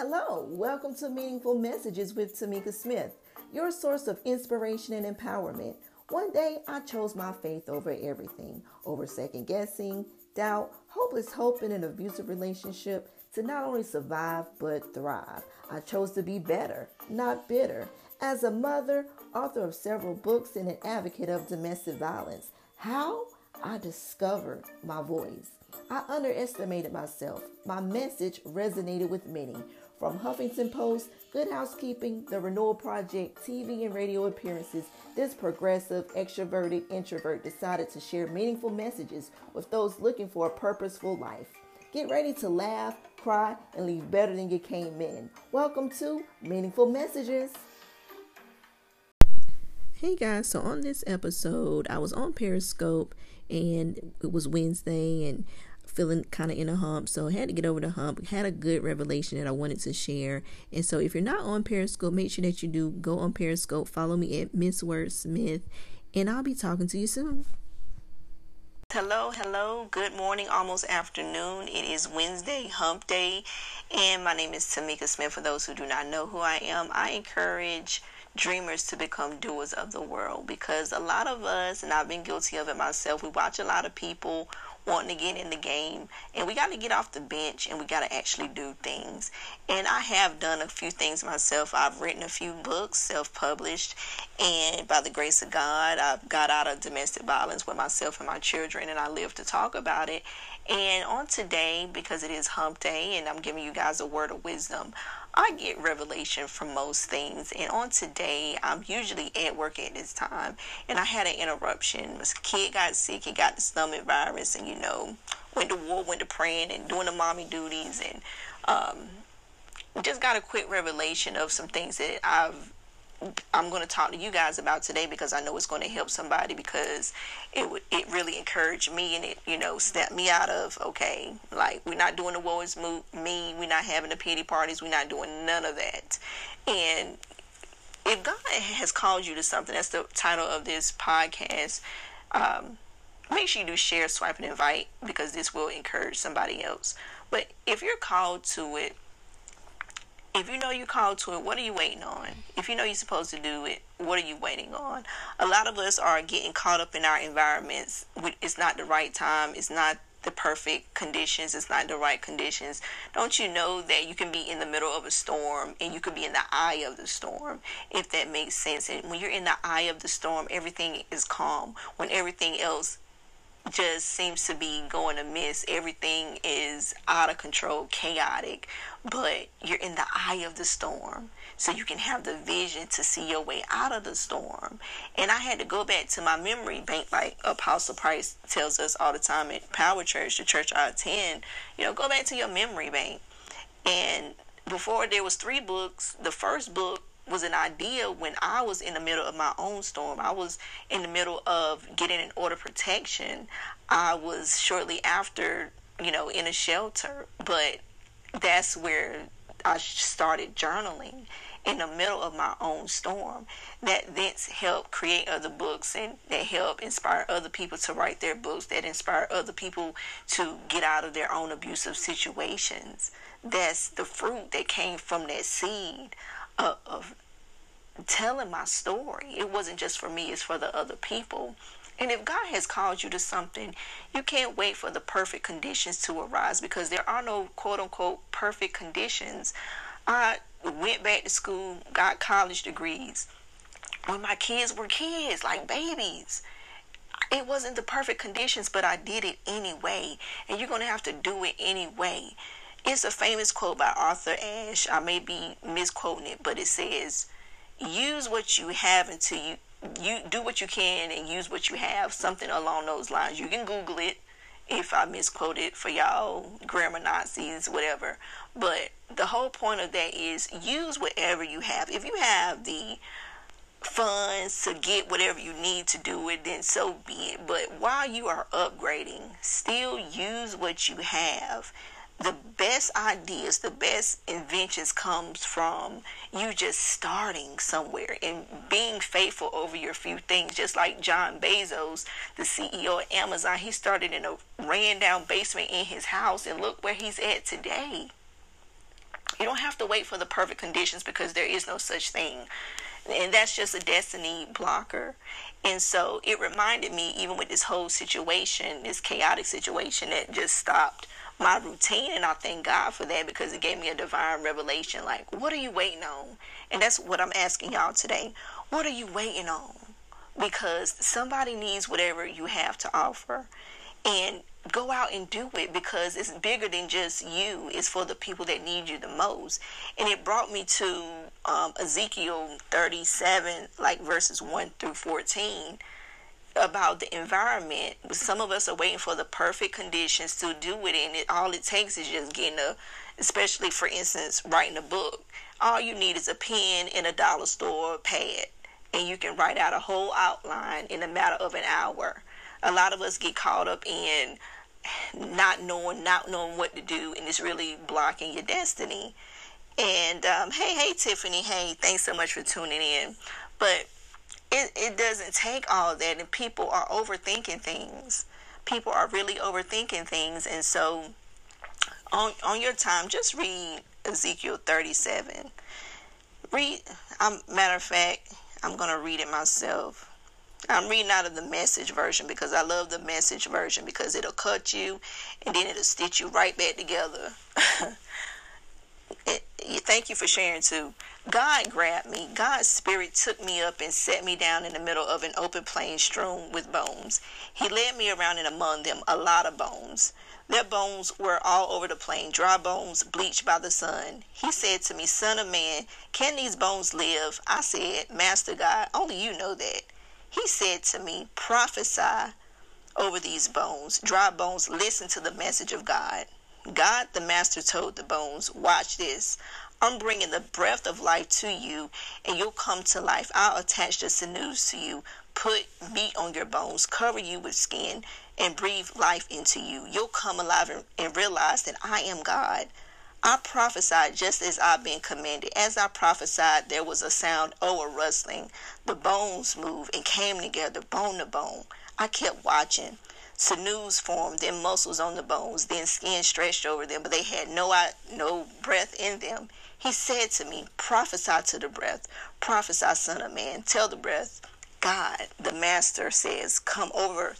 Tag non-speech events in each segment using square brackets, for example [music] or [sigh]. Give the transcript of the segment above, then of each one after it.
Hello, welcome to Meaningful Messages with Tamika Smith, your source of inspiration and empowerment. One day I chose my faith over everything, over second guessing, doubt, hopeless hope in an abusive relationship to not only survive but thrive. I chose to be better, not bitter. As a mother, author of several books, and an advocate of domestic violence, how? I discovered my voice. I underestimated myself. My message resonated with many. From Huffington Post, Good Housekeeping, The Renewal Project, TV and radio appearances, this progressive, extroverted introvert decided to share meaningful messages with those looking for a purposeful life. Get ready to laugh, cry, and leave better than you came in. Welcome to Meaningful Messages. Hey guys, so on this episode, I was on Periscope and it was Wednesday and feeling kind of in a hump. So I had to get over the hump. Had a good revelation that I wanted to share. And so if you're not on Periscope, make sure that you do go on Periscope. Follow me at Miss Word Smith, and I'll be talking to you soon. Hello, hello. Good morning, almost afternoon. It is Wednesday, hump day, and my name is Tamika Smith. For those who do not know who I am, I encourage dreamers to become doers of the world because a lot of us, and I've been guilty of it myself, we watch a lot of people wanting to get in the game and we got to get off the bench and we got to actually do things and i have done a few things myself i've written a few books self-published and by the grace of god i've got out of domestic violence with myself and my children and i live to talk about it and on today, because it is hump day and I'm giving you guys a word of wisdom, I get revelation from most things. And on today, I'm usually at work at this time and I had an interruption. My kid got sick, he got the stomach virus, and you know, went to war, went to praying and doing the mommy duties and um, just got a quick revelation of some things that I've I'm going to talk to you guys about today because I know it's going to help somebody because it would it really encouraged me and it you know snapped me out of okay like we're not doing the woe is me we're not having the pity parties we're not doing none of that. And if God has called you to something that's the title of this podcast um, make sure you do share swipe and invite because this will encourage somebody else but if you're called to it if you know you're called to it, what are you waiting on? If you know you're supposed to do it, what are you waiting on? A lot of us are getting caught up in our environments. It's not the right time. It's not the perfect conditions. It's not the right conditions. Don't you know that you can be in the middle of a storm and you could be in the eye of the storm, if that makes sense? And when you're in the eye of the storm, everything is calm. When everything else just seems to be going amiss. Everything is out of control, chaotic, but you're in the eye of the storm. So you can have the vision to see your way out of the storm. And I had to go back to my memory bank, like Apostle Price tells us all the time at Power Church, the church I attend. You know, go back to your memory bank. And before there was three books, the first book was an idea when I was in the middle of my own storm. I was in the middle of getting an order protection. I was shortly after, you know, in a shelter, but that's where I started journaling in the middle of my own storm. That then helped create other books and that helped inspire other people to write their books, that inspire other people to get out of their own abusive situations. That's the fruit that came from that seed telling my story. It wasn't just for me, it's for the other people. And if God has called you to something, you can't wait for the perfect conditions to arise because there are no quote unquote perfect conditions. I went back to school, got college degrees when my kids were kids, like babies. It wasn't the perfect conditions, but I did it anyway. And you're going to have to do it anyway. It's a famous quote by Arthur Ashe. I may be misquoting it, but it says, Use what you have until you you do what you can and use what you have, something along those lines. You can Google it if I misquote it for y'all grammar Nazis, whatever. But the whole point of that is use whatever you have. If you have the funds to get whatever you need to do it, then so be it. But while you are upgrading, still use what you have the best ideas, the best inventions comes from you just starting somewhere and being faithful over your few things. Just like John Bezos, the CEO of Amazon, he started in a ran down basement in his house and look where he's at today. You don't have to wait for the perfect conditions because there is no such thing. And that's just a destiny blocker. And so it reminded me, even with this whole situation, this chaotic situation that just stopped my routine. And I thank God for that because it gave me a divine revelation. Like, what are you waiting on? And that's what I'm asking y'all today. What are you waiting on? Because somebody needs whatever you have to offer. And go out and do it because it's bigger than just you. It's for the people that need you the most. And it brought me to um, Ezekiel 37, like verses 1 through 14, about the environment. Some of us are waiting for the perfect conditions to do it, and it, all it takes is just getting a, especially for instance, writing a book. All you need is a pen in a dollar store pad, and you can write out a whole outline in a matter of an hour. A lot of us get caught up in not knowing, not knowing what to do, and it's really blocking your destiny. And um, hey, hey, Tiffany, hey, thanks so much for tuning in. But it, it doesn't take all that, and people are overthinking things. People are really overthinking things, and so on on your time, just read Ezekiel 37. Read. Um, matter of fact, I'm gonna read it myself. I'm reading out of the message version because I love the message version because it'll cut you and then it'll stitch you right back together. [laughs] thank you for sharing too. God grabbed me. God's spirit took me up and set me down in the middle of an open plain strewn with bones. He led me around and among them a lot of bones. Their bones were all over the plain, dry bones bleached by the sun. He said to me, Son of man, can these bones live? I said, Master God, only you know that. He said to me, Prophesy over these bones. Dry bones, listen to the message of God. God the Master told the bones, Watch this. I'm bringing the breath of life to you, and you'll come to life. I'll attach the sinews to you, put meat on your bones, cover you with skin, and breathe life into you. You'll come alive and, realize that I am God. I prophesied just as I've been commanded. As I prophesied, there was a sound, oh, a rustling. The bones moved and came together, bone to bone. I kept watching. Sinews formed, then muscles on the bones, then skin stretched over them, but they had no no breath in them. He said to me, Prophesy to the breath, prophesy, son of man, tell the breath, God, the master says, Come over,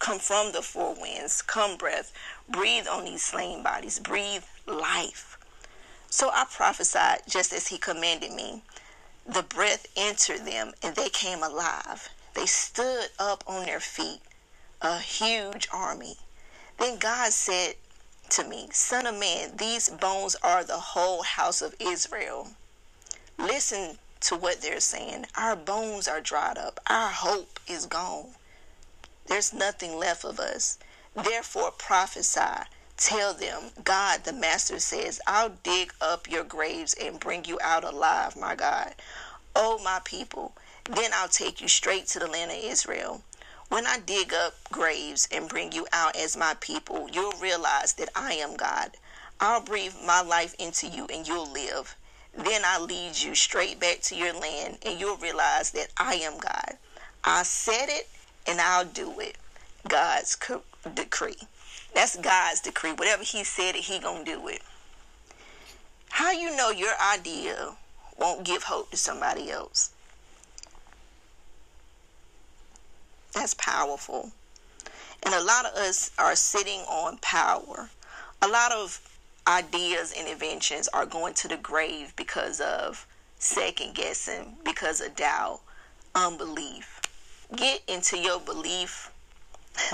come from the four winds, come breath, breathe on these slain bodies, breathe life. So I prophesied just as he commanded me. The breath entered them and they came alive. They stood up on their feet, a huge army. Then God said to me, Son of man, these bones are the whole house of Israel. Listen to what they're saying. Our bones are dried up, our hope is gone. There's nothing left of us. Therefore prophesy Tell them, God the Master says, I'll dig up your graves and bring you out alive, my God. Oh, my people, then I'll take you straight to the land of Israel. When I dig up graves and bring you out as my people, you'll realize that I am God. I'll breathe my life into you and you'll live. Then I'll lead you straight back to your land and you'll realize that I am God. I said it and I'll do it. God's decree. That's God's decree. Whatever He said it, He gonna do it. How you know your idea won't give hope to somebody else? That's powerful. And a lot of us are sitting on power. A lot of ideas and inventions are going to the grave because of second guessing, because of doubt, unbelief. Get into your belief [laughs]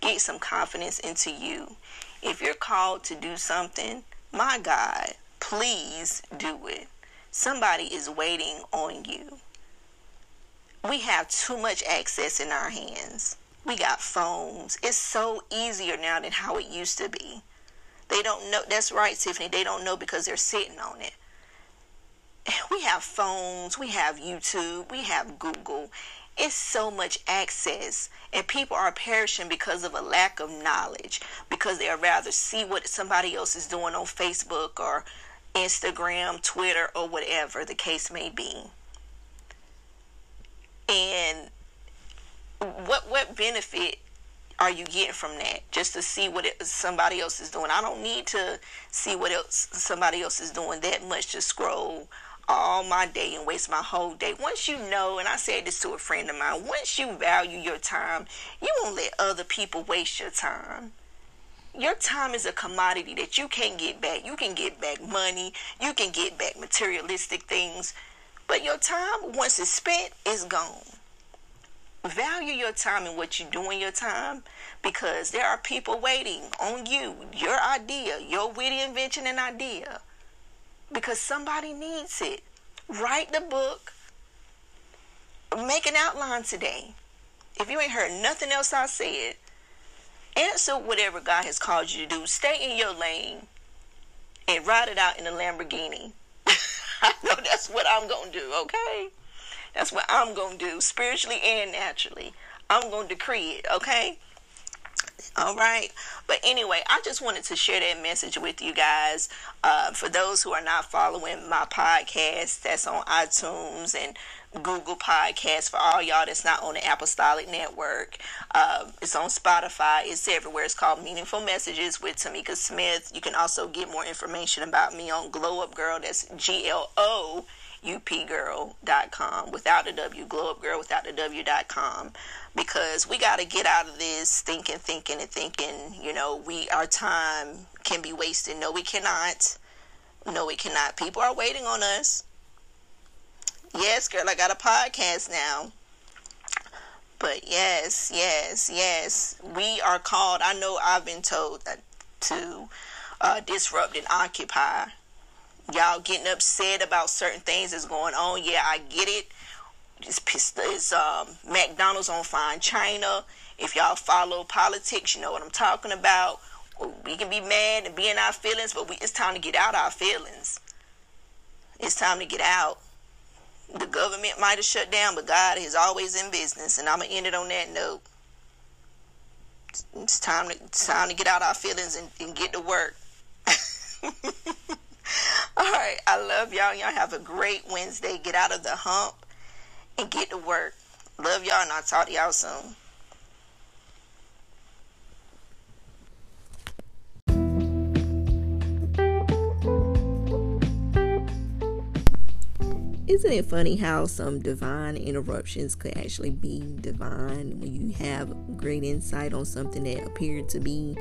get some confidence into you. If you're called to do something, my God, please do it. Somebody is waiting on you. We have too much access in our hands. We got phones. It's so easier now than how it used to be. They don't know. That's right, Tiffany. They don't know because they're sitting on it. [laughs] We have phones. We have YouTube. We have Google. It's so much access, and people are perishing because of a lack of knowledge, because they rather see what somebody else is doing on Facebook or Instagram, Twitter, or whatever the case may be. And what what benefit are you getting from that? Just to see what it, somebody else is doing. I don't need to see what else somebody else is doing that much to scroll all my day and waste my whole day. Once you know and i said this to a friend of mine once you value your time you won't let other people waste your time. Your time is a commodity that you can't get back. You can get back money, you can get back materialistic things, but your time, once it's spent, is gone. Value your time and what you do in your time because there are people waiting on you, your idea, your witty invention and idea. Because somebody needs it. Write the book. Make an outline today. If you ain't heard nothing else I said, answer whatever God has called you to do. Stay in your lane and ride it out in a Lamborghini. [laughs] I know that's what I'm going to do, okay? That's what I'm going to do, spiritually and naturally. I'm going to decree it, okay? All right. But anyway, I just wanted to share that message with you guys. Uh, for those who are not following my podcast, that's on iTunes and Google Podcasts for all y'all that's not on the Apostolic Network. Uh, it's on Spotify. It's everywhere. It's called Meaningful Messages with Tamika Smith. You can also get more information about me on Glow Up Girl. That's G L O upgirl.com without the W, glow girl without the W.com because we got to get out of this thinking, thinking, and thinking, you know, we, our time can be wasted. No, we cannot. No, we cannot. People are waiting on us. Yes, girl, I got a podcast now. But yes, yes, yes, we are called. I know I've been told to uh, disrupt and occupy y'all getting upset about certain things that's going on. Yeah, I get it. It's, it's um, McDonald's on fine China. If y'all follow politics, you know what I'm talking about. We can be mad and be in our feelings, but we, it's time to get out our feelings. It's time to get out. The government might have shut down, but God is always in business, and I'm gonna end it on that note. It's time to it's time to get out our feelings and, and get to work. [laughs] Right. I love y'all. Y'all have a great Wednesday. Get out of the hump and get to work. Love y'all, and I'll talk to y'all soon. Isn't it funny how some divine interruptions could actually be divine when you have great insight on something that appeared to be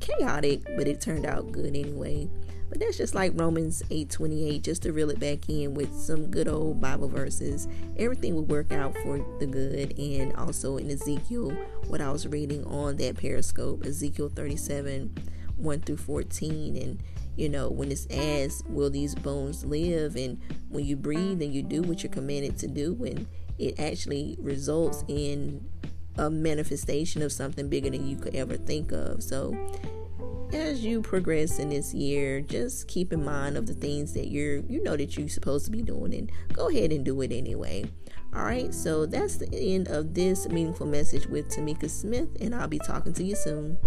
chaotic, but it turned out good anyway? But that's just like Romans 8:28 just to reel it back in with some good old Bible verses. Everything will work out for the good. And also in Ezekiel what I was reading on that periscope Ezekiel 37 1 through 14 and you know when it's asked will these bones live? And when you breathe and you do what you're commanded to do and it actually results in a manifestation of something bigger than you could ever think of. So as you progress in this year, just keep in mind of the things that you're you know that you're supposed to be doing and go ahead and do it anyway. All right, so that's the end of this meaningful message with Tamika Smith, and I'll be talking to you soon.